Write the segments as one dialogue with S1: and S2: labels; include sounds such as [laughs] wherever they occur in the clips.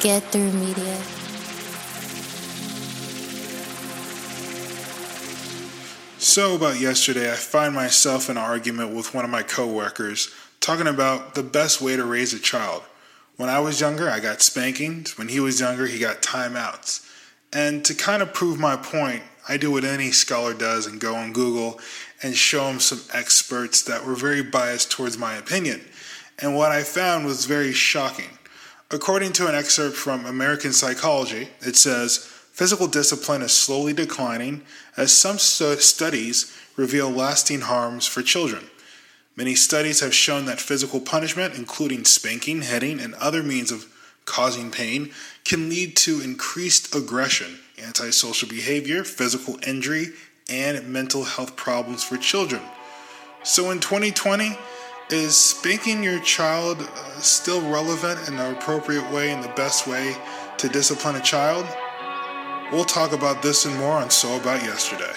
S1: Get through media.
S2: So, about yesterday, I find myself in an argument with one of my coworkers talking about the best way to raise a child. When I was younger, I got spankings. When he was younger, he got timeouts. And to kind of prove my point, I do what any scholar does and go on Google and show them some experts that were very biased towards my opinion. And what I found was very shocking. According to an excerpt from American Psychology, it says physical discipline is slowly declining as some studies reveal lasting harms for children. Many studies have shown that physical punishment, including spanking, hitting, and other means of causing pain, can lead to increased aggression, antisocial behavior, physical injury, and mental health problems for children. So in 2020, is spanking your child uh, still relevant in the appropriate way and the best way to discipline a child? We'll talk about this and more on So About Yesterday.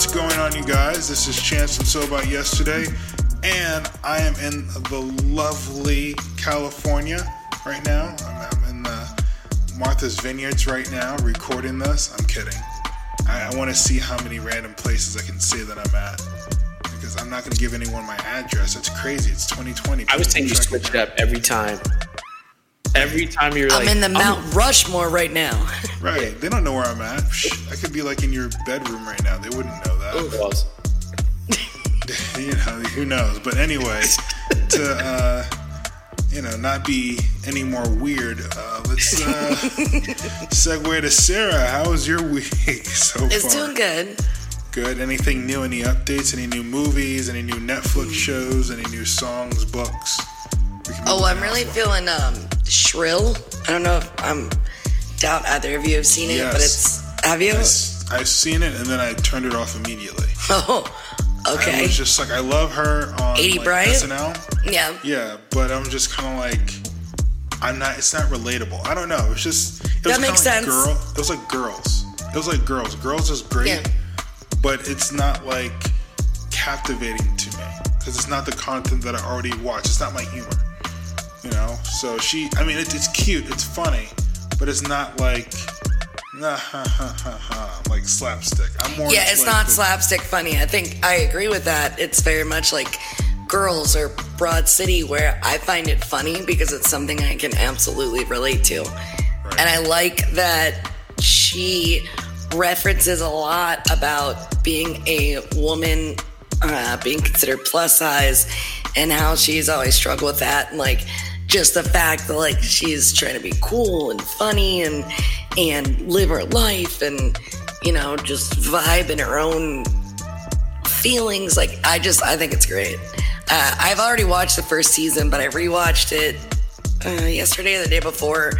S2: What's going on, you guys? This is Chance from So About Yesterday and I am in the lovely California right now. I'm, I'm in the Martha's Vineyards right now recording this. I'm kidding. I, I want to see how many random places I can say that I'm at because I'm not going to give anyone my address. It's crazy. It's 2020.
S3: I was saying you switch it up every time. Every time you're
S4: I'm
S3: like,
S4: in the Mount Rushmore right now. [laughs]
S2: right. They don't know where I'm at. I could be like in your bedroom right now. They wouldn't know that.
S3: Oh, [laughs]
S2: you know, who knows? But anyway, [laughs] to uh, you know, not be any more weird, uh, let's uh, segue to Sarah. How was your week so
S4: it's
S2: far?
S4: doing good.
S2: Good. Anything new? Any updates? Any new movies? Any new Netflix shows? Any new songs? Books?
S4: Oh, I'm really feeling um, Shrill. I don't know if I'm doubt either of you have seen it,
S2: Yes.
S4: but it's have you?
S2: I, have seen it and then I turned it off immediately. [laughs]
S4: Oh, okay.
S2: I was just like, I love her on
S4: Aidy
S2: like,
S4: Bryant?
S2: SNL.
S4: Yeah.
S2: Yeah, but I'm just kind of like, I'm not. It's not relatable. I don't know. It's just. It was
S4: That makes
S2: kinda like
S4: sense.
S2: Girl, it was like girls. It was like girls. Girls is great,
S4: Yeah.
S2: but it's not like captivating to me because it's not the content that I already watch. It's not my humor. You know. So she. I mean, it, it's cute. It's funny, but it's not like. Nah, ha, ha, ha, ha, like slapstick. I'm more.
S4: Yeah, it's not slapstick funny. I think I agree with that. It's very much like Girls or Broad City, where I find it funny because it's something I can absolutely relate to. And I like that she references a lot about being a woman, uh, being considered plus size, and how she's always struggled with that. And like, just the fact that like she's trying to be cool and funny and and live her life and you know just vibe in her own feelings. Like i just i think it's great. Uh, i've already watched the first season but i rewatched it uh, yesterday or the day before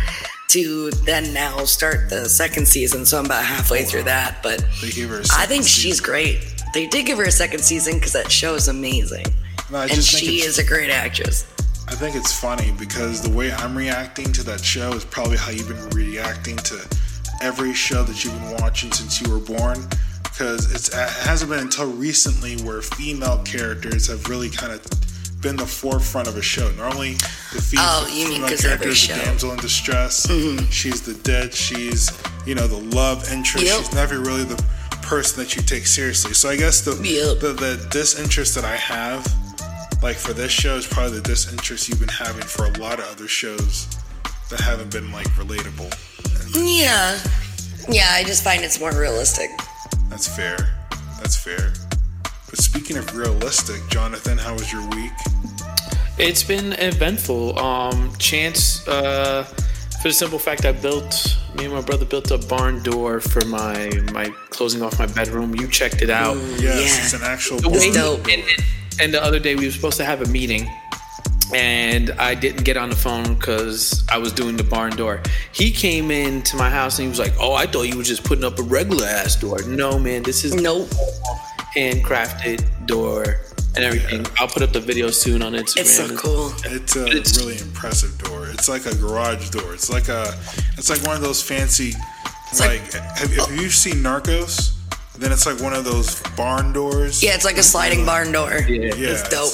S4: to then now start the second season. So i'm about halfway through that but
S2: They gave her a
S4: i think she's great. They did give her a second season because that show is amazing.
S2: No,
S4: and she is a great actress
S2: I think it's funny because the way I'm reacting to that show is probably how you've been reacting to every show that you've been watching since you were born. Because it hasn't been until recently where female characters have really kind of been the forefront of a show. Normally, the female,
S4: Oh, you mean
S2: female character is the.
S4: Mm-hmm.
S2: damsel in distress. She's the dead. She's you know the love interest.
S4: Yep.
S2: She's never really the person that you take seriously. So I guess the
S4: Yep.
S2: the, the disinterest that I have like for this show is probably the disinterest you've been having for a lot of other shows that haven't been like relatable. And
S4: yeah yeah i just find it's more realistic
S2: that's fair. That's fair. But speaking of realistic, Jonathan, how was your week?
S3: It's been eventful. Um, chance, uh, for the simple fact I built, me and my brother built a barn door for my my closing off my bedroom. You checked it out.
S2: Yes,
S4: Yeah.
S2: it's an actual.
S3: The way-
S4: dope.
S3: And, and the other day we were supposed to have a meeting, and I didn't get on the phone because I was doing the barn door. He came into my house and he was like, "Oh, I thought you were just putting up a regular ass door." No, man, this is
S4: nope
S3: handcrafted door and everything. I'll put up the video soon on Instagram.
S4: It's so cool.
S2: It's a
S3: It's-
S2: really impressive door. It's like a garage door. It's like a, it's like one of those fancy, like,
S4: like-
S2: have, have you seen Narcos? Then it's like one of those barn doors.
S4: Yeah, it's like a sliding barn door.
S3: Yeah.
S2: Yeah,
S4: It's dope.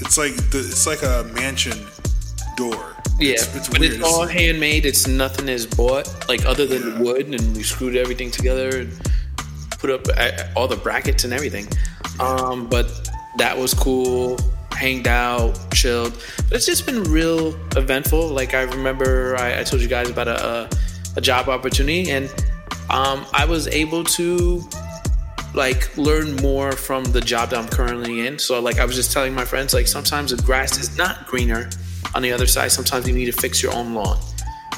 S2: It's like the, it's like a mansion door.
S3: Yeah,
S2: it's, it's
S3: but
S2: weird.
S3: it's all handmade. It's nothing is bought, like other than
S2: Yeah.
S3: wood, and we screwed everything together and put up uh, all the brackets and everything. Um, but that was cool. Hanged out, chilled. But it's just been real eventful. Like I remember, I, I told you guys about a, a, a job opportunity, and um, I was able to like learn more from the job that I'm currently in. So like I was just telling my friends, like sometimes the grass is not greener on the other side. Sometimes you need to fix your own lawn.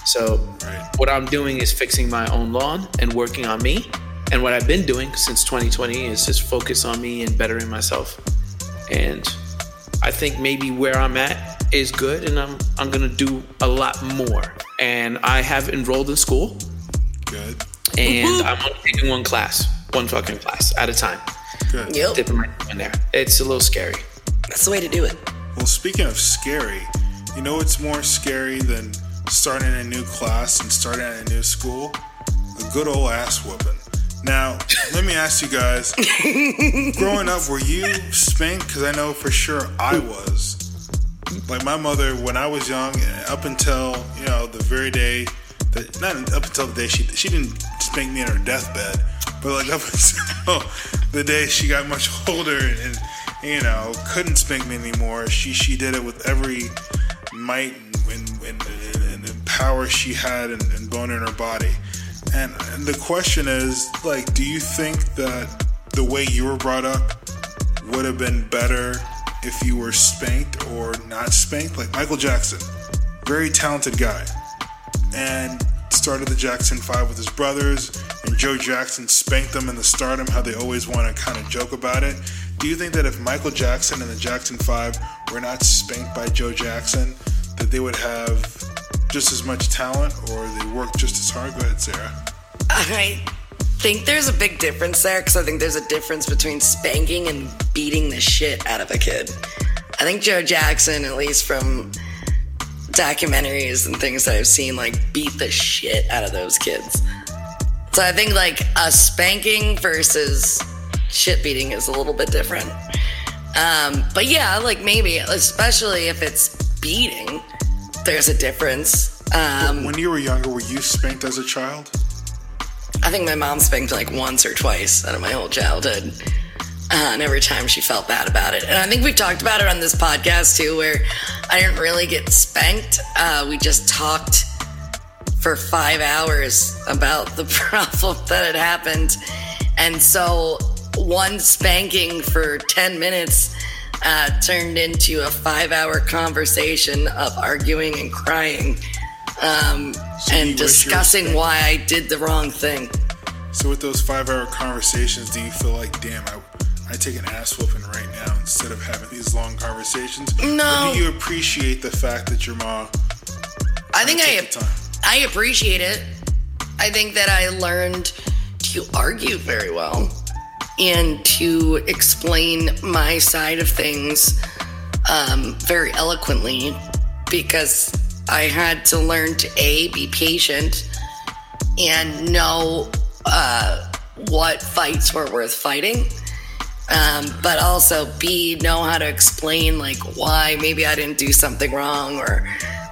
S3: So
S2: Right.
S3: what I'm doing is fixing my own lawn and working on me. And what I've been doing since 2020 is just focus on me and bettering myself. And I think maybe where I'm at is good, and I'm I'm gonna do a lot more. And I have enrolled in school,
S2: good.
S3: and I'm only taking one class, one fucking class at a time
S2: Good.
S4: Yep.
S3: dipping my toe in there. It's a little scary.
S4: That's the way to do it.
S2: Well, speaking of scary, you know what's more scary than starting a new class and starting at a new school? A good old ass whooping. Now, [laughs] let me ask you guys [laughs] growing up, were you spanked? Because I know for sure I was. Like my mother, when I was young, up until, you know, the very day that, not up until the day she, she didn't spank me in her deathbed, but like [laughs] up until the day she got much older and, you know, couldn't spank me anymore, she, she did it with every might and, and, and, and power she had and, and bone in her body. And, and the question is, like, do you think that the way you were brought up would have been better if you were spanked or not spanked? Like Michael Jackson, very talented guy, and started the Jackson Five with his brothers, and Joe Jackson spanked them in the stardom, how they always want to kind of joke about it. Do you think that if Michael Jackson and the Jackson Five were not spanked by Joe Jackson, that they would have just as much talent or they worked just as hard? Go ahead, Sarah.
S4: I think there's a big difference there because I think there's a difference between spanking and beating the shit out of a kid. I think Joe Jackson, at least from documentaries and things that I've seen, like beat the shit out of those kids. So I think like a spanking versus shit beating is a little bit different. Um, but yeah, like maybe, especially if it's beating, there's a difference. Um,
S2: When you were younger, were you spanked as a child?
S4: I think my mom spanked like once or twice out of my whole childhood. Uh, and every time she felt bad about it. And I think we've talked about it on this podcast too, where I didn't really get spanked. Uh, we just talked for five hours about the [laughs] problem that had happened. And so one spanking for 10 minutes uh, turned into a five hour conversation of arguing and crying um,
S2: So
S4: and
S2: wish you were
S4: discussing why I did the wrong thing.
S2: So with those five-hour conversations, do you feel like, damn, I, I take an ass whooping right now instead of having these long conversations?
S4: No.
S2: Or do you appreciate the fact that your mom?
S4: I think I? I appreciate it. I think that I learned to argue very well and to explain my side of things um, very eloquently because I had to learn to a be patient and know uh, what fights were worth fighting. Um, but also b know how to explain like why maybe I didn't do something wrong or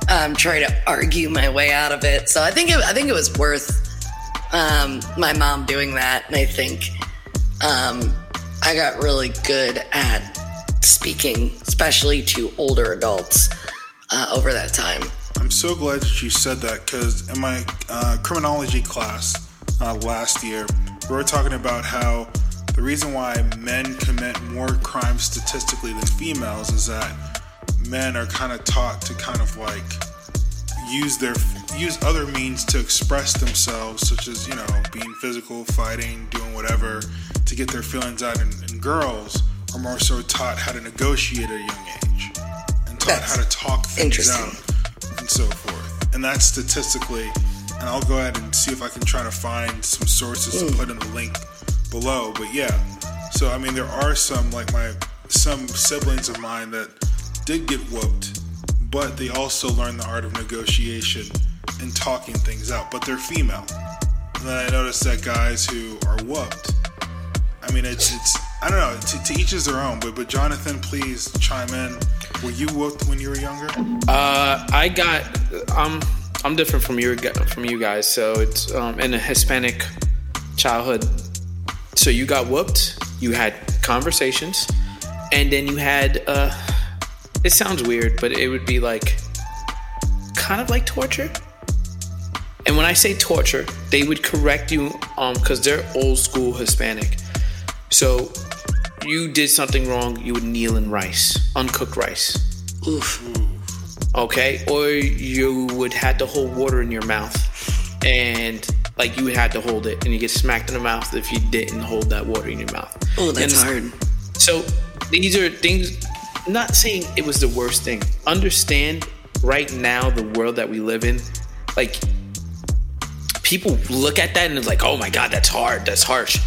S4: um, try to argue my way out of it. So I think it, I think it was worth um, my mom doing that, and I think um, I got really good at speaking, especially to older adults uh, over that time.
S2: I'm so glad that you said that because in my uh, criminology class uh, last year, we were talking about how the reason why men commit more crimes statistically than females is that men are kind of taught to kind of like use their use other means to express themselves, such as you know being physical, fighting, doing whatever to get their feelings out. And, and girls are more so taught how to negotiate at a young age and taught
S4: That's
S2: how to talk things out and so forth. And that's statistically, and I'll go ahead and see if I can try to find some sources to hmm. put in the link below. But yeah, so I mean, there are some like my some siblings of mine that did get whooped, but they also learned the art of negotiation and talking things out. But they're female. And then I noticed that guys who are whooped, I mean, it's it's I don't know. To, to each is their own. But but Jonathan, please chime in. Were you whooped when you were younger?
S3: Uh, I got. Um, I'm different from you from you guys. So it's um, in a Hispanic childhood. So you got whooped. You had conversations, and then you had. Uh, it sounds weird, but it would be like kind of like torture. And when I say torture, they would correct you um because they're old school Hispanic. So you did something wrong, you would kneel in rice, uncooked rice.
S4: Oof.
S3: Okay? Or you would have to hold water in your mouth and like you had to hold it and you get smacked in the mouth if you didn't hold that water in your mouth.
S4: Oh, that's hard.
S3: So these are things not saying it was the worst thing. Understand right now the world that we live in, like people look at that and it's like, oh my god, that's hard, that's harsh.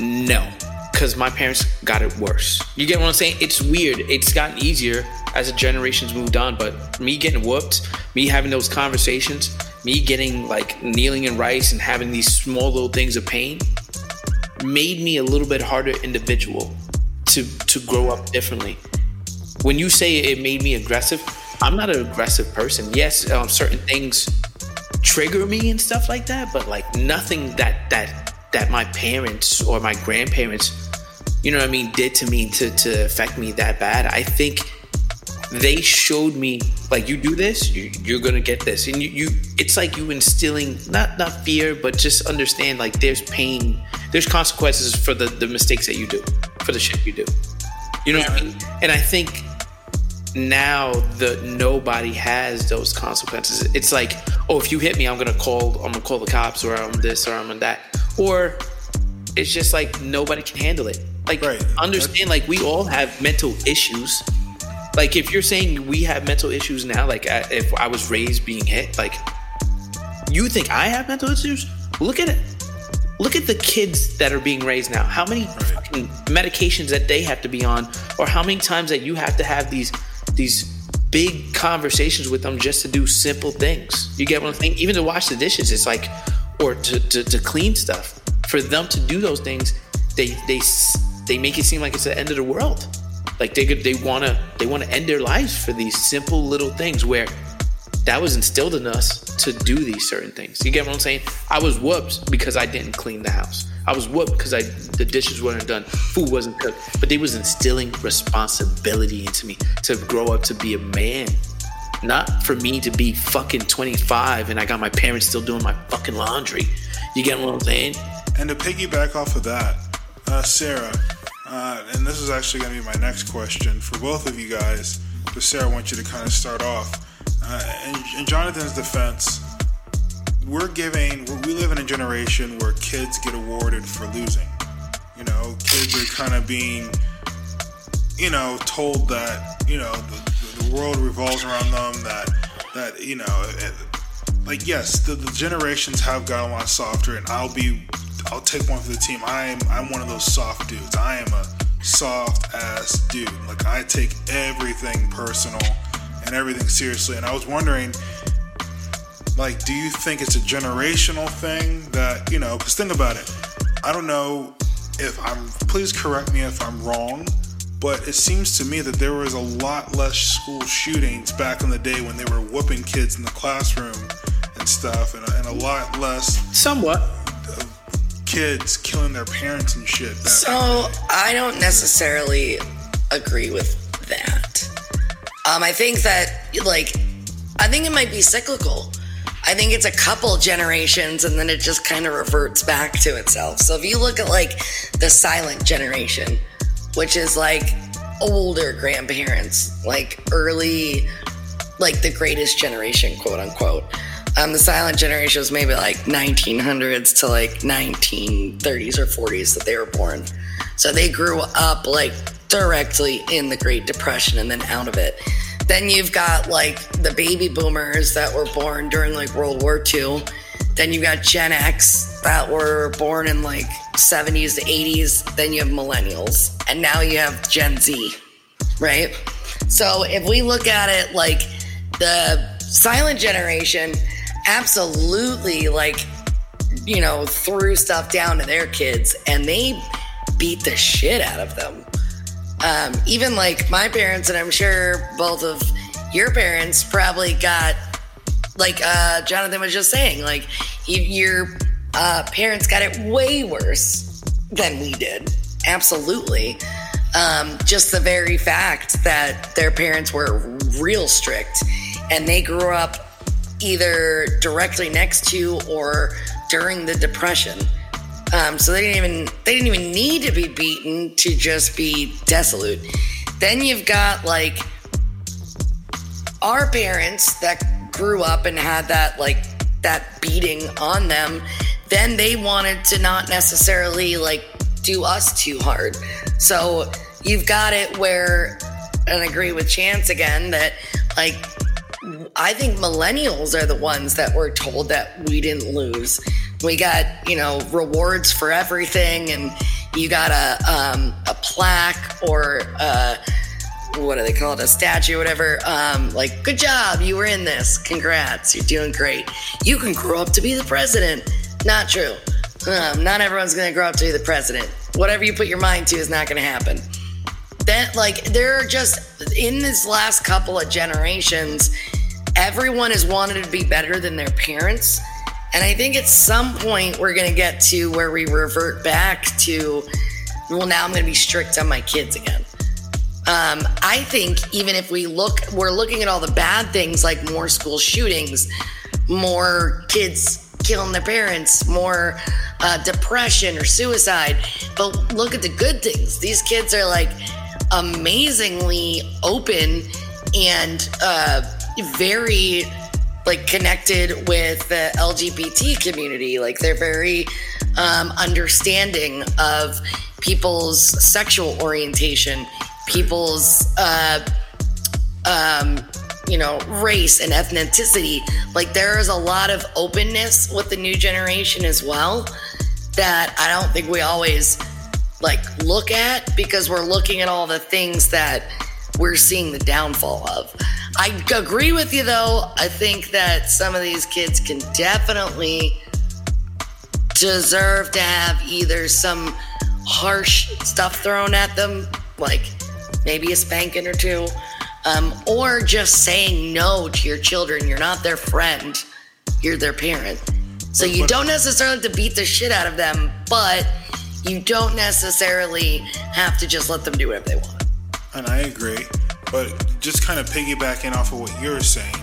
S3: No. Because my parents got it worse. You get what I'm saying? It's weird. It's gotten easier as the generations moved on, but me getting whooped, me having those conversations, me getting like kneeling in rice and having these small little things of pain made me a little bit harder individual to to grow up differently. When you say it made me aggressive, I'm not an aggressive person. Yes, um, certain things trigger me and stuff like that, but like nothing that that that my parents or my grandparents, you know what I mean, did to me to to affect me that bad. I think they showed me like you do this, you, you're gonna get this, and you, you it's like you instilling not not fear, but just understand like there's pain, there's consequences for the the mistakes that you do, for the shit you do. You know what I mean? And I think now the nobody has those consequences. It's like, oh, if you hit me, I'm gonna call, I'm gonna call the cops, or I'm this, or I'm that, or it's just like nobody can handle it. Like,
S2: Right.
S3: understand, like we all have mental issues. Like, if you're saying we have mental issues now, like I- if I was raised being hit, like you think I have mental issues? Look at it. Look at the kids that are being raised now. How many medications that they have to be on, or how many times that you have to have these these big conversations with them just to do simple things. You get what I'm saying? Even to wash the dishes, it's like, or to, to, to clean stuff. For them to do those things, they they they make it seem like it's the end of the world. Like they could they wanna they wanna end their lives for these simple little things where that was instilled in us to do these certain things. You get what I'm saying? I was whooped because I didn't clean the house. I was whooped because I the dishes weren't done, food wasn't cooked. But they was instilling responsibility into me to grow up to be a man. Not for me to be fucking 25 and I got my parents still doing my fucking laundry. You get what I'm saying?
S2: And to piggyback off of that, uh, Sarah, uh, and this is actually going to be my next question for both of you guys. But Sarah, I want you to kind of start off. Uh, in, in Jonathan's defense, we're giving, we live in a generation where kids get awarded for losing. You know, kids are kind of being, you know, told that, you know, the, the world revolves around them, that, that, you know, it, like yes, the, the generations have gotten a lot softer, and I'll be, I'll take one for the team. I am, I'm one of those soft dudes. I am a soft ass dude. Like I take everything personal and everything seriously. And I was wondering, like, do you think it's a generational thing that you know? Because think about it. I don't know if I'm. Please correct me if I'm wrong. But it seems to me that there was a lot less school shootings back in the day when they were whooping kids in the classroom and stuff, and, and a lot less
S3: Somewhat.
S2: Kids killing their parents and shit.
S4: So
S2: in the day.
S4: I don't necessarily agree with that. Um, I think that like I think it might be cyclical. I think it's a couple generations and then it just kind of reverts back to itself. So if you look at like the silent generation, which is like older grandparents, like early, like the greatest generation, quote unquote. Um, the silent generation was maybe like 1900s to like 1930s or 40s that they were born. So they grew up like directly in the Great Depression and then out of it. Then you've got like the baby boomers that were born during like World War II. Then you've got Gen X that were born in like 70s to 80s. Then you have millennials. And now you have Gen Z, right? So if we look at it like the silent generation, absolutely like, you know, threw stuff down to their kids and they beat the shit out of them. Um, even like my parents, and I'm sure both of your parents probably got, like uh, Jonathan was just saying, like your uh, parents got it way worse than we did. Absolutely. Um, just the very fact that their parents were real strict and they grew up either directly next to or during the depression. Um, so they didn't even they didn't even need to be beaten to just be desolate. Then you've got like our parents that grew up and had that like that beating on them. Then they wanted to not necessarily like do us too hard. So you've got it where, and I agree with Chance again that like I think millennials are the ones that were told that we didn't lose. We got, you know, rewards for everything, and you got a um, a plaque or a, what do they call it, a statue, whatever. Um, like, good job, you were in this. Congrats, you're doing great. You can grow up to be the president. Not true. Um, not everyone's going to grow up to be the president. Whatever you put your mind to is not going to happen. That like there are just in this last couple of generations, everyone has wanted to be better than their parents. And I think at some point we're going to get to where we revert back to, well, now I'm going to be strict on my kids again. Um, I think even if we look, we're looking at all the bad things like more school shootings, more kids killing their parents, more uh, depression or suicide. But look at the good things. These kids are like amazingly open and uh, very like connected with the LGBT community. Like they're very um, understanding of people's sexual orientation, people's uh, um, you know race and ethnicity. Like there is a lot of openness with the new generation as well that I don't think we always like look at because we're looking at all the things that we're seeing the downfall of. I agree with you though. I think that some of these kids can definitely deserve to have either some harsh stuff thrown at them, like maybe a spanking or two, um, or just saying no to your children. You're not their friend, you're their parent. So you don't necessarily have to beat the shit out of them, but you don't necessarily have to just let them do whatever they want.
S2: And I agree. But just kind of piggybacking off of what you're saying,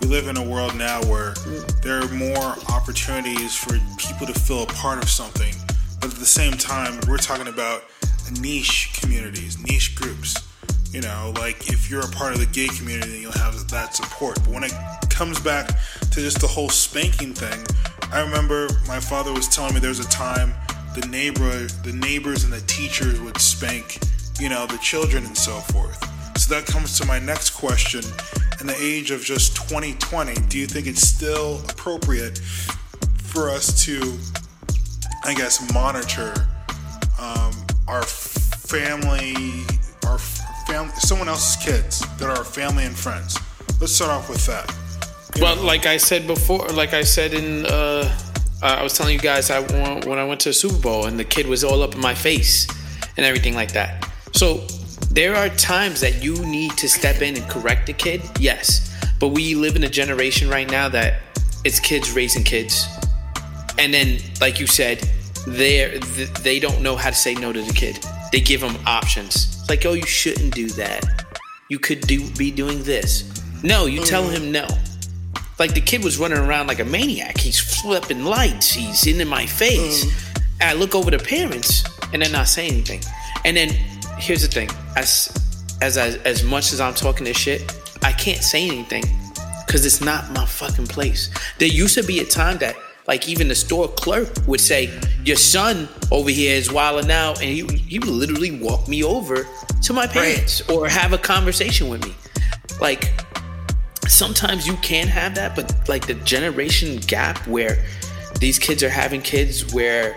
S2: we live in a world now where there are more opportunities for people to feel a part of something. But at the same time, we're talking about niche communities, niche groups. You know, like if you're a part of the gay community, you'll have that support. But when it comes back to just the whole spanking thing, I remember my father was telling me there was a time the neighbor, the neighbors and the teachers would spank, you know, the children and so forth. So that comes to my next question. In the age of just 2020, do you think it's still appropriate for us to, I guess, monitor um, our family, our family, someone else's kids that are our family and friends? Let's start off with that.
S3: You well, know, like I said before, like I said in, uh, I was telling you guys, I when I went to the Super Bowl and the kid was all up in my face and everything like that. So there are times that you need to step in and correct a kid, yes. But we live in a generation right now that it's kids raising kids, and then, like you said, they they don't know how to say no to the kid. They give them options. It's like, oh, you shouldn't do that. You could do be doing this. No, you tell him no. Like the kid was running around like a maniac. He's flipping lights. He's in my face. Mm. I look over the parents and they're not saying anything. And then here's the thing: as as as, as much as I'm talking this shit, I can't say anything because it's not my fucking place. There used to be a time that like even the store clerk would say, "Your son over here is wilding out," and he he would literally walk me over to my parents right. or have a conversation with me. Like sometimes you can have that, but like the generation gap where these kids are having kids where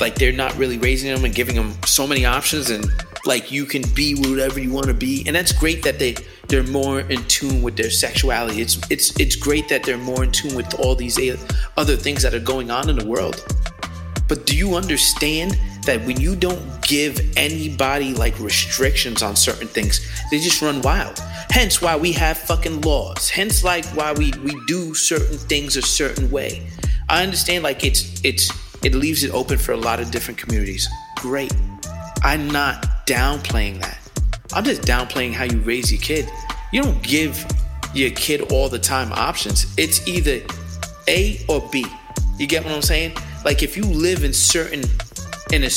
S3: like they're not really raising them and giving them so many options and like you can be whatever you want to be and that's great that they they're more in tune with their sexuality. It's it's it's great that they're more in tune with all these other things that are going on in the world. But do you understand that when you don't give anybody like restrictions on certain things they just run wild? Hence why we have fucking laws. Hence like why we we do certain things a certain way. I understand like it's it's it leaves it open for a lot of different communities. Great. I'm not downplaying that. I'm just downplaying how you raise your kid. You don't give your kid all the time options. It's either A or B. You get what I'm saying? Like if you live in certain in a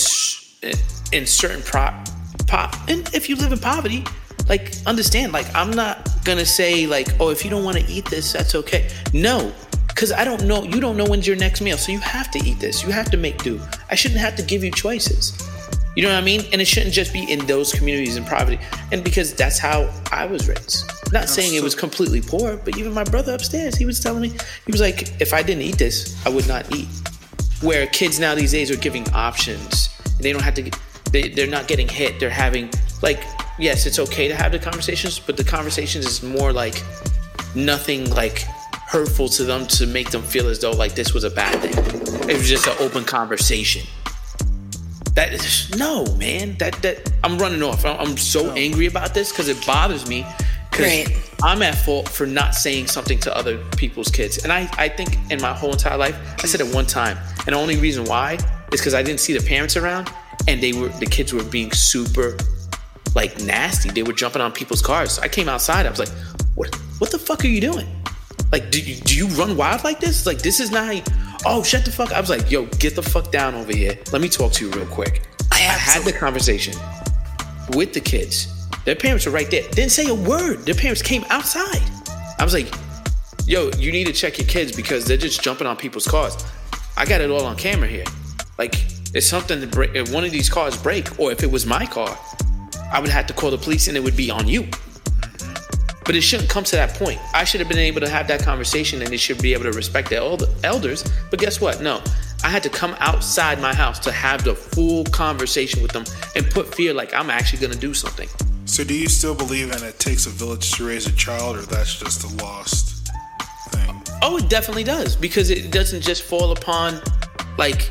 S3: in certain prop pop and if you live in poverty, like understand like I'm not going to say like oh if you don't want to eat this that's okay. No, because I don't know, you don't know when's your next meal. So you have to eat this. You have to make do. I shouldn't have to give you choices. You know what I mean? And it shouldn't just be in those communities in poverty. And because that's how I was raised. Not saying it was completely poor, but even my brother upstairs, he was telling me, he was like, if I didn't eat this, I would not eat. Where kids now these days are giving options. They don't have to, they, they're not getting hit. They're having, like, yes, it's okay to have the conversations, but the conversations is more like nothing like hurtful to them to make them feel as though like this was a bad thing. It was just an open conversation. That is no man. That that I'm running off. I'm, so angry about this because it bothers me. Because I'm at fault for not saying something to other people's kids. And I, I think in my whole entire life, I said it one time. And the only reason why is because I didn't see the parents around and they were the kids were being super like nasty. They were jumping on people's cars. So I came outside. I was like, what what the fuck are you doing? Like, do you, do you run wild like this? Like, this is not. Oh, shut the fuck. I was like, yo, get the fuck down over here. Let me talk to you real quick. I, I had the conversation with the kids. Their parents were right there. Didn't say a word. Their parents came outside. I was like, yo, you need to check your kids because they're just jumping on people's cars. I got it all on camera here. Like, it's something to break, if one of these cars break, or if it was my car, I would have to call the police and it would be on you. But it shouldn't come to that point. I should have been able to have that conversation and they should be able to respect the elders. But guess what? No. I had to come outside my house to have the full conversation with them and put fear like I'm actually going to do something.
S2: So, do you still believe in it takes a village to raise a child, or that's just a lost thing?
S3: Oh, it definitely does because it doesn't just fall upon like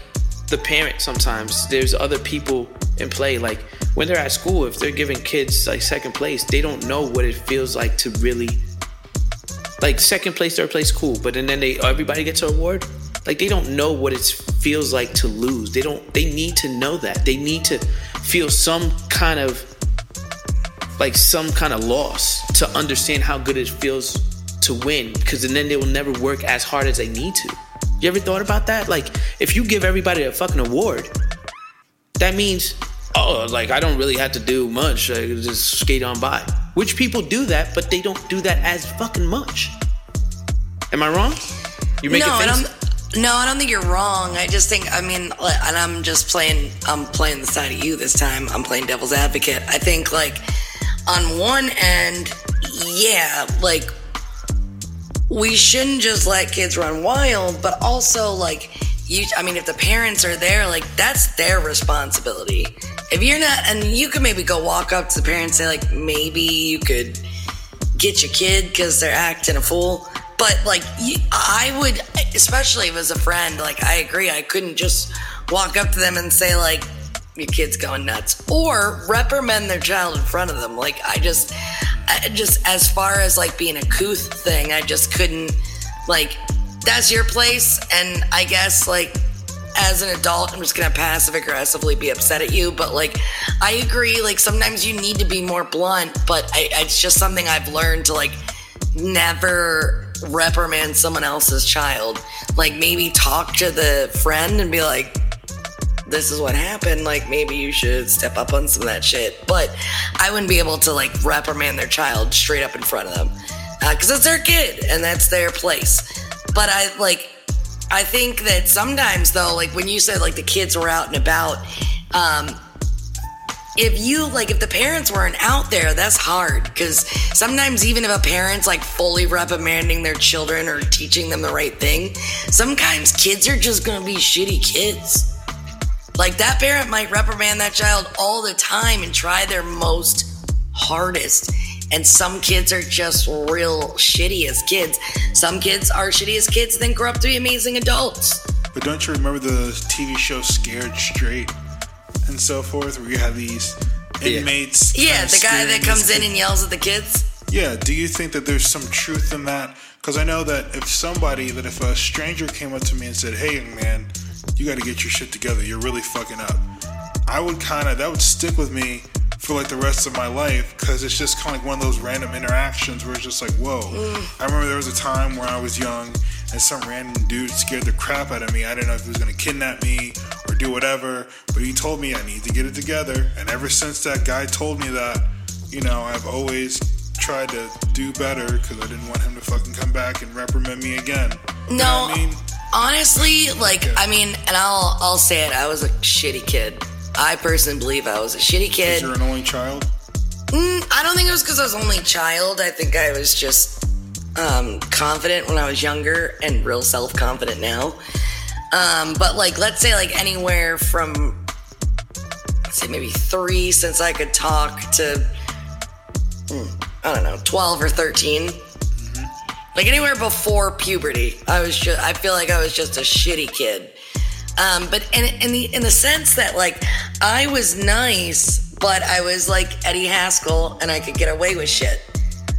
S3: the parent sometimes. There's other people in play. Like when they're at school, if they're giving kids like second place, they don't know what it feels like to really like second place, third place, cool. But and then they everybody gets an award. Like they don't know what it feels like to lose. They don't. They need to know that. They need to feel some kind of like some kind of loss to understand how good it feels to win. Because then they will never work as hard as they need to. You ever thought about that? Like if you give everybody a fucking award, that means oh, like I don't really have to do much. I just skate on by. Which people do that, but they don't do that as fucking much. Am I wrong?
S4: You make no, I don't. No, I don't think you're wrong. I just think, I mean, and I'm just playing. I'm playing the side of you this time. I'm playing devil's advocate. I think, like, on one end, yeah, like we shouldn't just let kids run wild, but also like you. I mean, if the parents are there, like that's their responsibility if you're not, and you could maybe go walk up to the parents and say, like, maybe you could get your kid because they're acting a fool. But, like, I would, especially if it was a friend, like, I agree. I couldn't just walk up to them and say, like, your kid's going nuts or reprimand their child in front of them. Like, I just, I just as far as like being a couth thing, I just couldn't, like, that's your place. And I guess, like, as an adult, I'm just gonna passive aggressively be upset at you. But like, I agree. Like sometimes you need to be more blunt. But I, it's just something I've learned to like never reprimand someone else's child. Like maybe talk to the friend and be like, "This is what happened. Like maybe you should step up on some of that shit." But I wouldn't be able to like reprimand their child straight up in front of them because uh, it's their kid and that's their place. But I like I think that sometimes though, like when you said like the kids were out and about, um, if you like, if the parents weren't out there, that's hard because sometimes even if a parent's like fully reprimanding their children or teaching them the right thing, sometimes kids are just gonna be shitty kids. Like that parent might reprimand that child all the time and try their most hardest. And some kids are just real shitty as kids. Some kids are shitty as kids, then grow up to be amazing adults.
S2: But don't you remember the TV show Scared Straight and so forth, where you have these inmates?
S4: Yeah,
S2: kinda
S4: the guy that comes in and yells at the kids.
S2: Yeah, do you think that there's some truth in that? Because I know that if somebody, that if a stranger came up to me and said, "Hey, young man, you got to get your shit together. You're really fucking up," I would kind of that would stick with me for like the rest of my life because it's just kind of like one of those random interactions where it's just like, whoa. Mm. I remember there was a time where I was young and some random dude scared the crap out of me. I didn't know if he was gonna kidnap me or do whatever, but he told me I need to get it together. And ever since that guy told me that, you know, I've always tried to do better because I didn't want him to fucking come back and reprimand me again. You
S4: No,
S2: I mean?
S4: honestly, like
S2: Okay.
S4: I mean, and I'll I'll say it. I was a shitty kid. I personally believe I was a shitty kid.
S2: you're an only child.
S4: Mm, I don't think it was because I was only child. I think I was just um, confident when I was younger and real self confident now. Um, but like, let's say like anywhere from let's say maybe three since I could talk to mm, I don't know twelve or 13 Like anywhere before puberty, I was just I feel like I was just a shitty kid. Um, but in, in the in the sense that like I was nice, but I was like Eddie Haskell and I could get away with shit.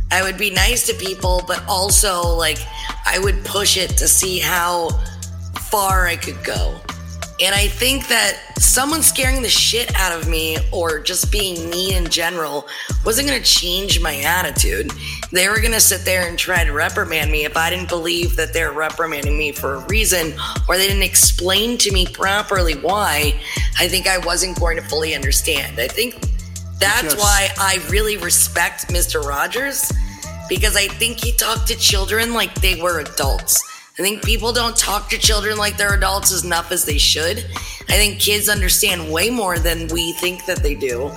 S4: I would be nice to people, but also like I would push it to see how far I could go. And I think that someone scaring the shit out of me or just being mean in general wasn't going to change my attitude. They were going to sit there and try to reprimand me if I didn't believe that they're reprimanding me for a reason or they didn't explain to me properly why. I think I wasn't going to fully understand. I think that's why I really respect Mr. Rogers because I think he talked to children like they were adults. I think people don't talk to children like they're adults as enough as they should. I think kids understand way more than we think that they do.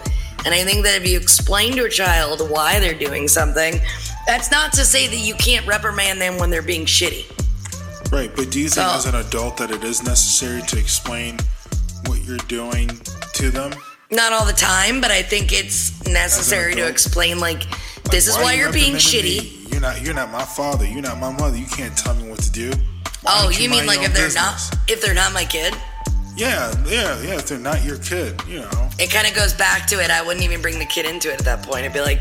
S4: And I think that if you explain to a child why they're doing something, that's not to say that you can't reprimand them when they're being shitty.
S2: Right, but do you think
S4: So-
S2: as an adult that it is necessary to explain what you're doing to them?
S4: Not all the time, but I think it's necessary to explain like this is
S2: Why
S4: why
S2: you
S4: you're being shitty.
S2: me? You're not. You're not my father. You're not my mother. You can't tell me what to do. Why
S4: Oh, you mean like if they're
S2: own
S4: not if they're not my kid?
S2: Yeah, yeah, yeah. If they're not your kid, you know.
S4: it kind of goes back to it. I wouldn't even bring the kid into it at that point. I'd be like,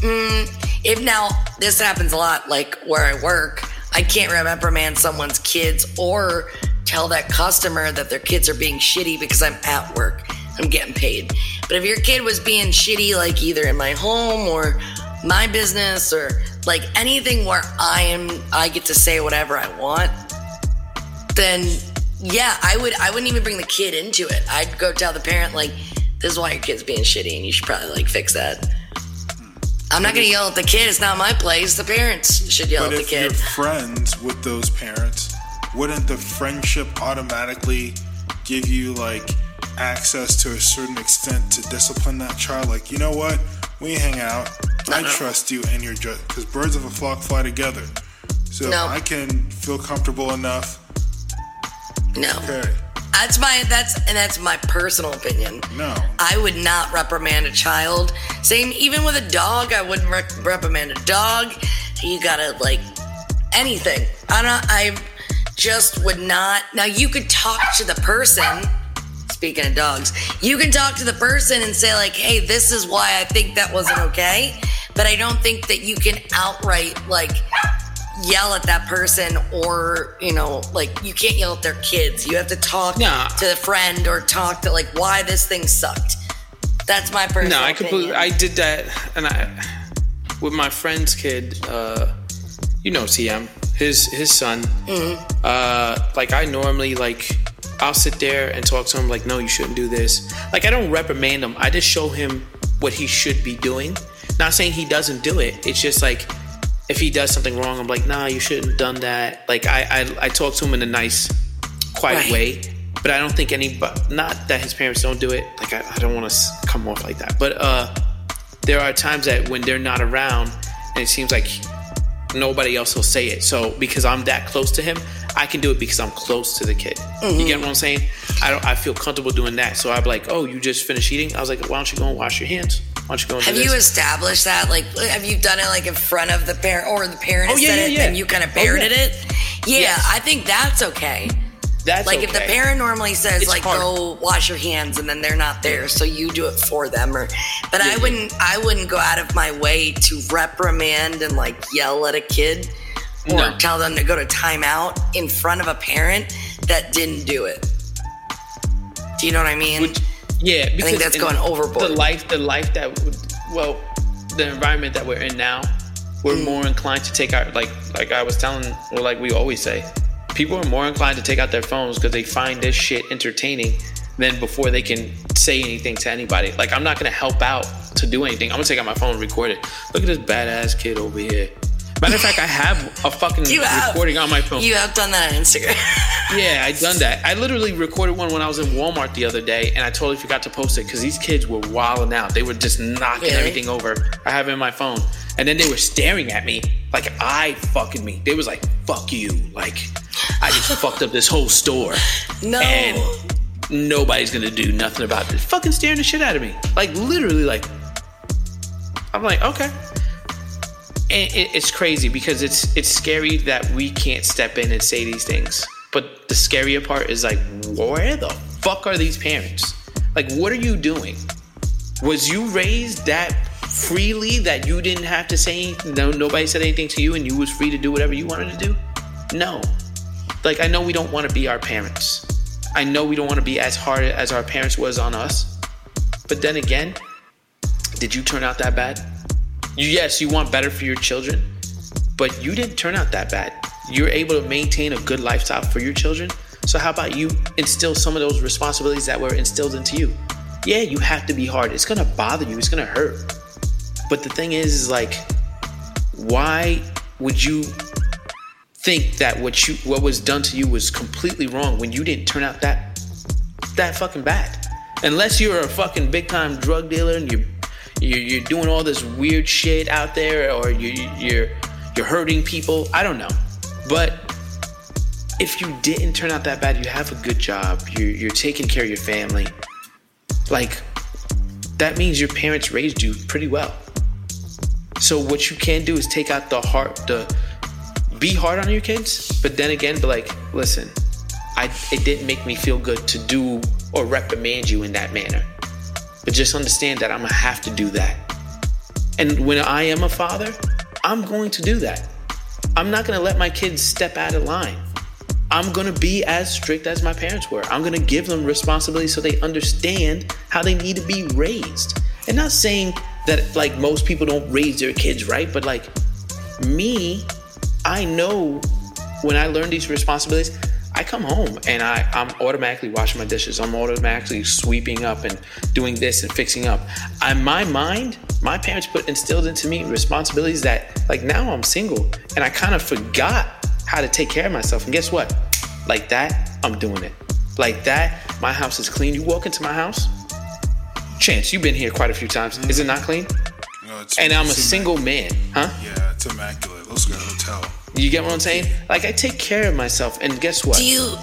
S4: mm, if now this happens a lot, like where I work, I can't reprimand someone's kids or tell that customer that their kids are being shitty because I'm at work. I'm getting paid. But if your kid was being shitty, like either in my home or my business or like anything where I am, I get to say whatever I want, then yeah, I would I wouldn't even bring the kid into it. I'd go tell the parent like, this is why your kid's being shitty and you should probably like fix that. I'm not gonna yell at the kid, it's not my place. The parents should yell
S2: But
S4: at the kid.
S2: if you're friends with those parents, wouldn't the friendship automatically give you like access to a certain extent to discipline that child? Like, you know what? We hang out. I
S4: No.
S2: trust you, and you're just because birds of a flock fly together. So
S4: No.
S2: I can feel comfortable enough.
S4: No.
S2: Okay,
S4: That's my that's and that's my personal opinion.
S2: no.
S4: I would not reprimand a child. Same, even with a dog, I wouldn't reprimand a dog. You gotta like anything. I don't. I just would not. Now you could talk to the person. Speaking of dogs, you can talk to the person and say like, "Hey, this is why I think that wasn't okay." But I don't think that you can outright like yell at that person or you know like you can't yell at their kids you have to talk to the friend or talk to like why this thing sucked that's my personal
S3: No, I completely.
S4: opinion.
S3: I did that, and I with my friend's kid. Uh, you know, TM, his his son.
S4: Mm-hmm.
S3: Uh, like I normally like, I'll sit there and talk to him. Like, no, you shouldn't do this. Like I don't reprimand him. I just show him what he should be doing. Not saying he doesn't do it. It's just like if he does something wrong, I'm like, nah, you shouldn't have done that. Like I I, I talk to him in a nice, quiet
S4: Right.
S3: way. but I don't think any. But not that his parents don't do it. Like I, I don't want to come off like that. But uh, there are times that when they're not around, and it seems like nobody else will say it. So because I'm that close to him, I can do it because I'm close to the kid. You get mm-hmm. what I'm saying? I don't. I feel comfortable doing that. So I'm like, oh, you just finished eating. I was like, why don't you go and wash your hands? Why don't you go and
S4: Have you established that? Like, have you done it like in front of the parent or the parent
S3: Oh, yeah, yeah,
S4: it
S3: yeah.
S4: and you kind of
S3: Oh, yeah.
S4: it? Yeah,
S3: Yes.
S4: I think that's okay.
S3: That's
S4: Like if the parent normally says
S3: It's
S4: like
S3: hard.
S4: go wash your hands and then they're not there, so you do it for them or but
S3: Yeah,
S4: I wouldn't I wouldn't go out of my way to reprimand and like yell at a kid or
S3: No.
S4: tell them to go to timeout in front of a parent that didn't do it. Do you know what I mean?
S3: Which- yeah, because
S4: that's going overboard.
S3: The life, the life that, well, the environment that we're in now, we're
S4: Mm.
S3: more inclined to take out, like, like I was telling, or like we always say, people are more inclined to take out their phones because they find this shit entertaining than before they can say anything to anybody. Like, I'm not gonna help out to do anything. I'm gonna take out my phone and record it. Look at this badass kid over here. Matter of fact, I have a fucking
S4: you have
S3: recording on my phone.
S4: You have done that on Instagram. [laughs]
S3: Yeah, I done that. I literally recorded one when I was in Walmart the other day, and I totally forgot to post it because these kids were wilding out. They were just knocking
S4: Really?
S3: everything over. I have it in my phone, and then they were staring at me like I fucking me. They was like, "Fuck you!" Like I just [laughs] fucked up this whole store,
S4: no.
S3: and nobody's gonna do nothing about it. Fucking staring the shit out of me, like literally, like I'm like, okay. And it's crazy because it's it's scary that we can't step in and say these things. But the scarier part is like, where the fuck are these parents? Like, what are you doing? Was you raised that freely that you didn't have to say no? Nobody said anything to you, and you was free to do whatever you wanted to do. No. Like, I know we don't want to be our parents. I know we don't want to be as hard as our parents was on us. But then again, did you turn out that bad? Yes, you want better for your children, but you didn't turn out that bad. You're able to maintain a good lifestyle for your children. So how about you instill some of those responsibilities that were instilled into you? Yeah, you have to be hard. It's gonna bother you. It's gonna hurt. But the thing is, is like, why would you think that what you what was done to you was completely wrong when you didn't turn out that that fucking bad? Unless you're a fucking big time drug dealer and you're you're, you're doing all this weird shit out there, or you, you're you're hurting people. I don't know, but if you didn't turn out that bad, you have a good job. You're you're taking care of your family. Like that means your parents raised you pretty well. So what you can do is take out the heart, the be hard on your kids, but then again, be like, listen, I it didn't make me feel good to do or reprimand you in that manner. But just understand that I'm gonna have to do that. And when I am a father, I'm going to do that. I'm not gonna let my kids step out of line. I'm gonna be as strict as my parents were. I'm gonna give them responsibility so they understand how they need to be raised. And not saying that like most people don't raise their kids right, but like me, I know when I learn these responsibilities, I come home and I, I'm automatically washing my dishes. I'm automatically sweeping up and doing this and fixing up. In my mind, my parents put instilled into me responsibilities that like now I'm single and I kind of forgot how to take care of myself. And guess what? Like that, I'm doing it. Like that, my house is clean. You walk into my house, Chance, you've been here quite a few times. Is it not clean?
S2: No, it's,
S3: And I'm a single man, huh?
S2: Yeah, it's immaculate. Let's go to the hotel.
S3: You get what I'm saying? Like I take care of myself, and guess what?
S4: Do you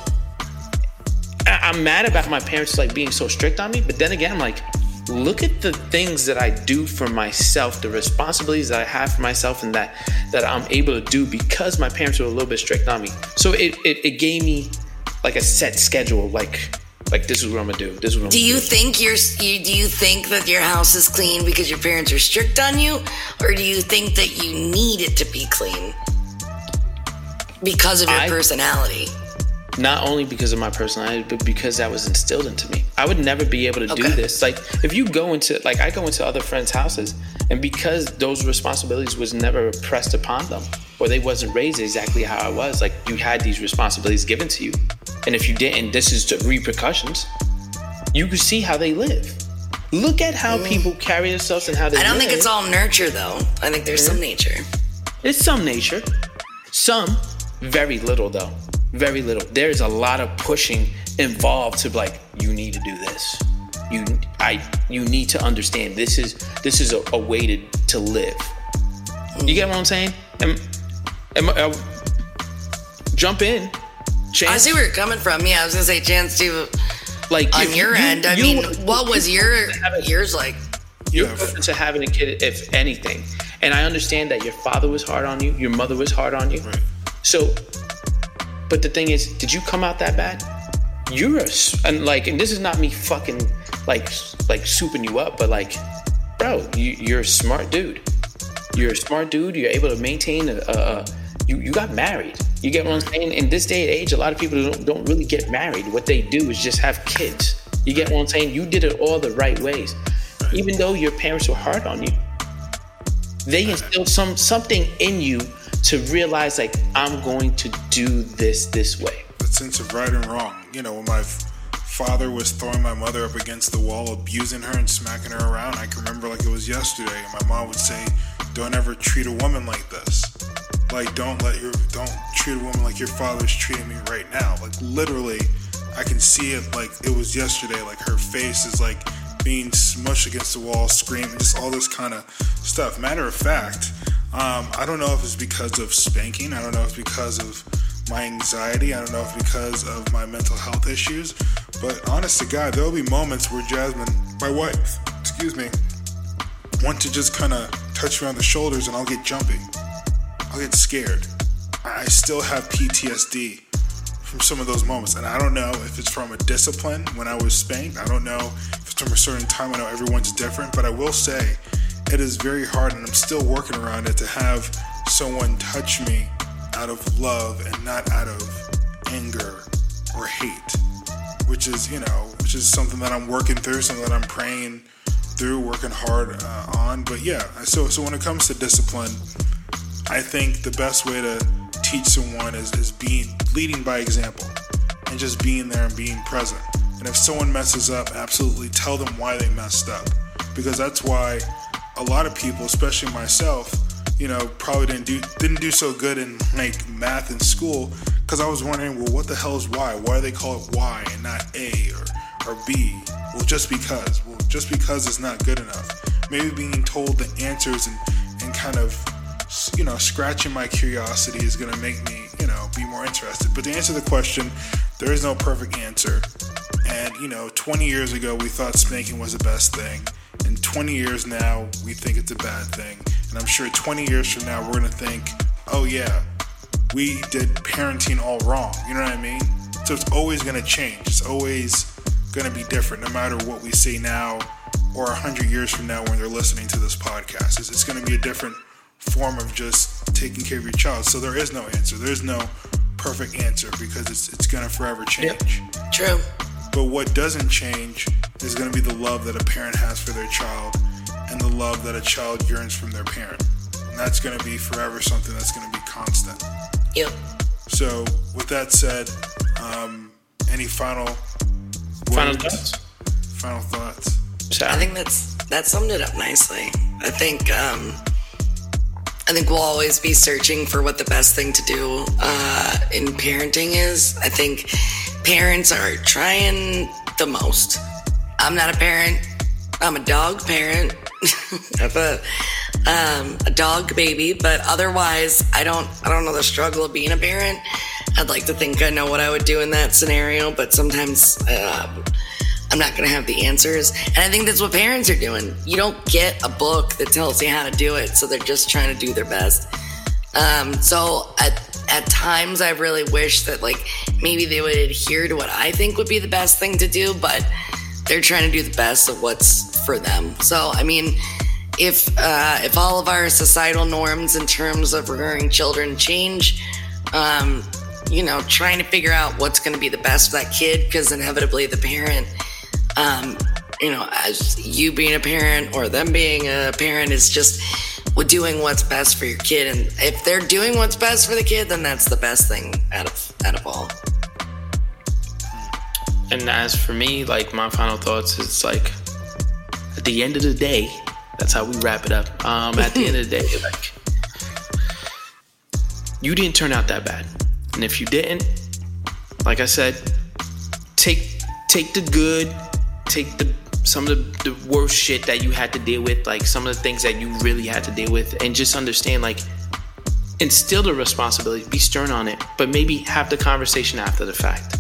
S3: I- I'm mad about my parents like being so strict on me, but then again, I'm like, look at the things that I do for myself, the responsibilities that I have for myself, and that that I'm able to do because my parents were a little bit strict on me. So it it, it gave me like a set schedule, like like this is what I'm gonna do. This is what I'm
S4: do you
S3: do.
S4: think you're you, do you think that your house is clean because your parents are strict on you, or do you think that you need it to be clean because of your
S3: I-
S4: personality?
S3: not only because of my personality, but because that was instilled into me. I would never be able to do this. Like if you go into like I go into other friends' houses, and because those responsibilities was never pressed upon them, or they wasn't raised exactly how I was, like you had these responsibilities given to you, and if you didn't, this is the repercussions. You can see how they live. Look at how mm. people carry themselves and how they.
S4: I don't
S3: live.
S4: think it's all nurture though. I think there's some mm-hmm. nature.
S3: It's some nature, some very little though. Very little. There's a lot of pushing involved to like, you need to do this. You, I, you need to understand this is this is a, a way to to live. You get what I'm saying? Am, am, uh, jump in. Chance,
S4: I see where you're coming from. Yeah, I was gonna say, chance to
S3: like
S4: on your
S3: you-
S4: end. I
S3: you-
S4: mean, what was your
S3: have it-
S4: yours like?
S3: you're
S2: Yeah.
S3: open to having a kid if anything and i understand that your father was hard on you your mother was hard on you
S2: Right.
S3: So but the thing is did you come out that bad? You're a, and like and this is not me fucking like like souping you up but like bro you, you're a smart dude. You're a smart dude. You're able to maintain a, a, a you, you got married. You get what i'm saying? In this day and age a lot of people don't, don't really get married. What they do is just have kids. You get what i'm saying? You did it all the right ways. Even though your parents were hard on you they instilled some something in you to realize like i'm going to do this this way
S2: that sense of right and wrong. You know, when my father was throwing my mother up against the wall, abusing her and smacking her around, I can remember like it was yesterday. And my mom would say, "Don't ever treat a woman like this. Like, don't let your don't treat a woman like your father's treating me right now. Like, literally, I can see it like it was yesterday. Like her face is like being smushed against the wall, screaming, just all this kind of stuff. Matter of fact, um, I don't know if it's because of spanking. I don't know if it's because of my anxiety. I don't know if it's because of my mental health issues. But honest to God, there'll be moments where Jasmine, my wife, excuse me, want to just kind of touch me on the shoulders and I'll get jumpy. I'll get scared. I still have PTSD from some of those moments. And I don't know if it's from a discipline when I was spanked. I don't know if it's from a certain time. I know everyone's different. But I will say it is very hard and I'm still working around it to have someone touch me out of love and not out of anger or hate. Which is, you know, which is something that I'm working through, something that I'm praying through, working hard uh, on. But yeah, so so when it comes to discipline, I think the best way to teach someone is, is being leading by example and just being there and being present. And if someone messes up, absolutely tell them why they messed up. Because that's why a lot of people, especially myself, you know, probably didn't do didn't do so good in like math in school because I was wondering, well, what the hell is Y? Why do they call it Y and not A or, or B? Well, just because. Well, just because is not good enough. Maybe being told the answers and, and kind of you know, scratching my curiosity is going to make me, you know, be more interested. But to answer the question, there is no perfect answer. And, you know, 20 years ago, we thought spanking was the best thing. And 20 years now, we think it's a bad thing. And I'm sure 20 years from now, we're going to think, oh, yeah, we did parenting all wrong. You know what I mean? So it's always going to change. It's always going to be different, no matter what we say now or 100 years from now when they're listening to this podcast. It's, it's going to be a different form of just taking care of your child. So there is no answer. There is no perfect answer because it's it's gonna forever change.
S4: True.
S2: But what doesn't change is gonna be the love that a parent has for their child and the love that a child yearns from their parent. And that's gonna be forever something that's gonna be constant.
S4: Yep.
S2: So with that said, um, any final
S3: final
S2: words?
S3: thoughts
S2: Final thoughts.
S3: Sarah?
S4: I think that's that summed it up nicely. I think um, I think we'll always be searching for what the best thing to do uh, in parenting is. I think parents are trying the most. I'm not a parent. I'm a dog parent. I have a um, a dog baby, but otherwise, I don't I don't know the struggle of being a parent. I'd like to think I know what I would do in that scenario, but sometimes uh, I'm not going to have the answers. And I think that's what parents are doing. You don't get a book that tells you how to do it, so they're just trying to do their best. Um, so at, at times, I really wish that like maybe they would adhere to what I think would be the best thing to do, but they're trying to do the best of what's for them. So I mean, if uh, if all of our societal norms in terms of rearing children change, um, you know, trying to figure out what's going to be the best for that kid, because inevitably the parent, um, you know, as you being a parent or them being a parent is just doing what's best for your kid, and if they're doing what's best for the kid, then that's the best thing out of out of all.
S3: And as for me, like my final thoughts is like at the end of the day, that's how we wrap it up. Um, at the end of the day, [laughs] like you didn't turn out that bad, and if you didn't, like I said, take take the good, take the some of the, the worst shit that you had to deal with, like some of the things that you really had to deal with, and just understand like instill the responsibility, be stern on it, but maybe have the conversation after the fact.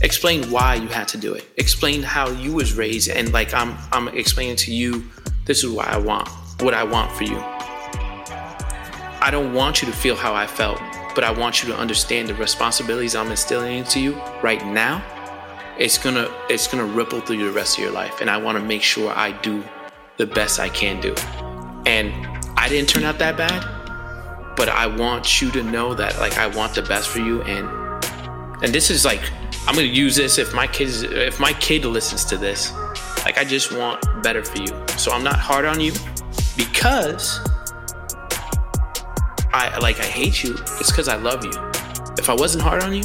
S3: Explain why you had to do it. Explain how you was raised, and like I'm I'm explaining to you, this is what I want, what I want for you. I don't want you to feel how I felt, but I want you to understand the responsibilities I'm instilling into you right now. It's gonna it's gonna ripple through the rest of your life, and I want to make sure I do the best I can do. And I didn't turn out that bad, but I want you to know that like I want the best for you, and and this is like I'm gonna use this if my kids if my kid listens to this, like I just want better for you. So I'm not hard on you because I like I hate you. It's because I love you. If I wasn't hard on you,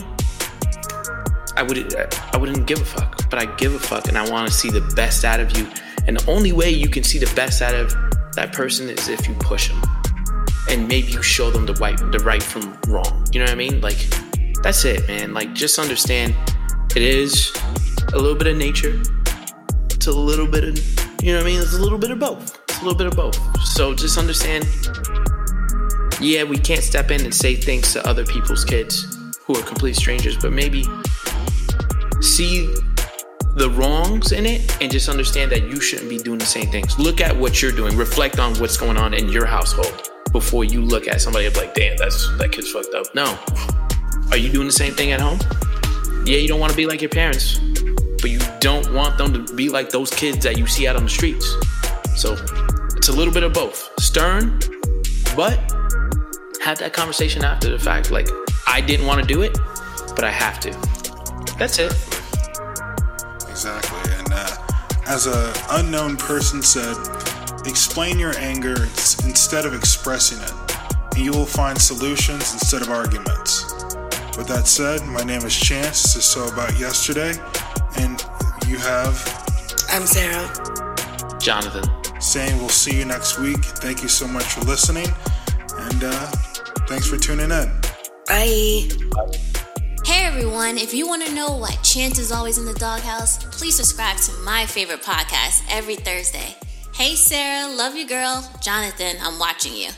S3: I would I wouldn't give a fuck. But I give a fuck, and I want to see the best out of you. And the only way you can see the best out of that person is if you push them, and maybe you show them the right the right from wrong. You know what I mean? Like that's it, man. Like just understand, it is a little bit of nature. It's a little bit of you know what I mean. It's a little bit of both. It's a little bit of both. So just understand yeah, we can't step in and say things to other people's kids who are complete strangers, but maybe see the wrongs in it and just understand that you shouldn't be doing the same things. Look at what you're doing, reflect on what's going on in your household before you look at somebody like, damn, that's that kid's fucked up. No. Are you doing the same thing at home? Yeah, you don't want to be like your parents, but you don't want them to be like those kids that you see out on the streets. So it's a little bit of both. Stern, but have that conversation after the fact. Like, I didn't want to do it, but I have to. That's it.
S2: As a unknown person said, explain your anger instead of expressing it, and you will find solutions instead of arguments. With that said, my name is Chance. This is So About Yesterday, and you have.
S4: I'm Sarah.
S3: Jonathan.
S2: Saying we'll see you next week. Thank you so much for listening, and uh, Thanks for tuning in.
S4: Bye.
S1: Hey everyone, if you want to know why Chance is always in the doghouse, please subscribe to my favorite podcast every Thursday. Hey Sarah, love you girl. Jonathan, I'm watching you.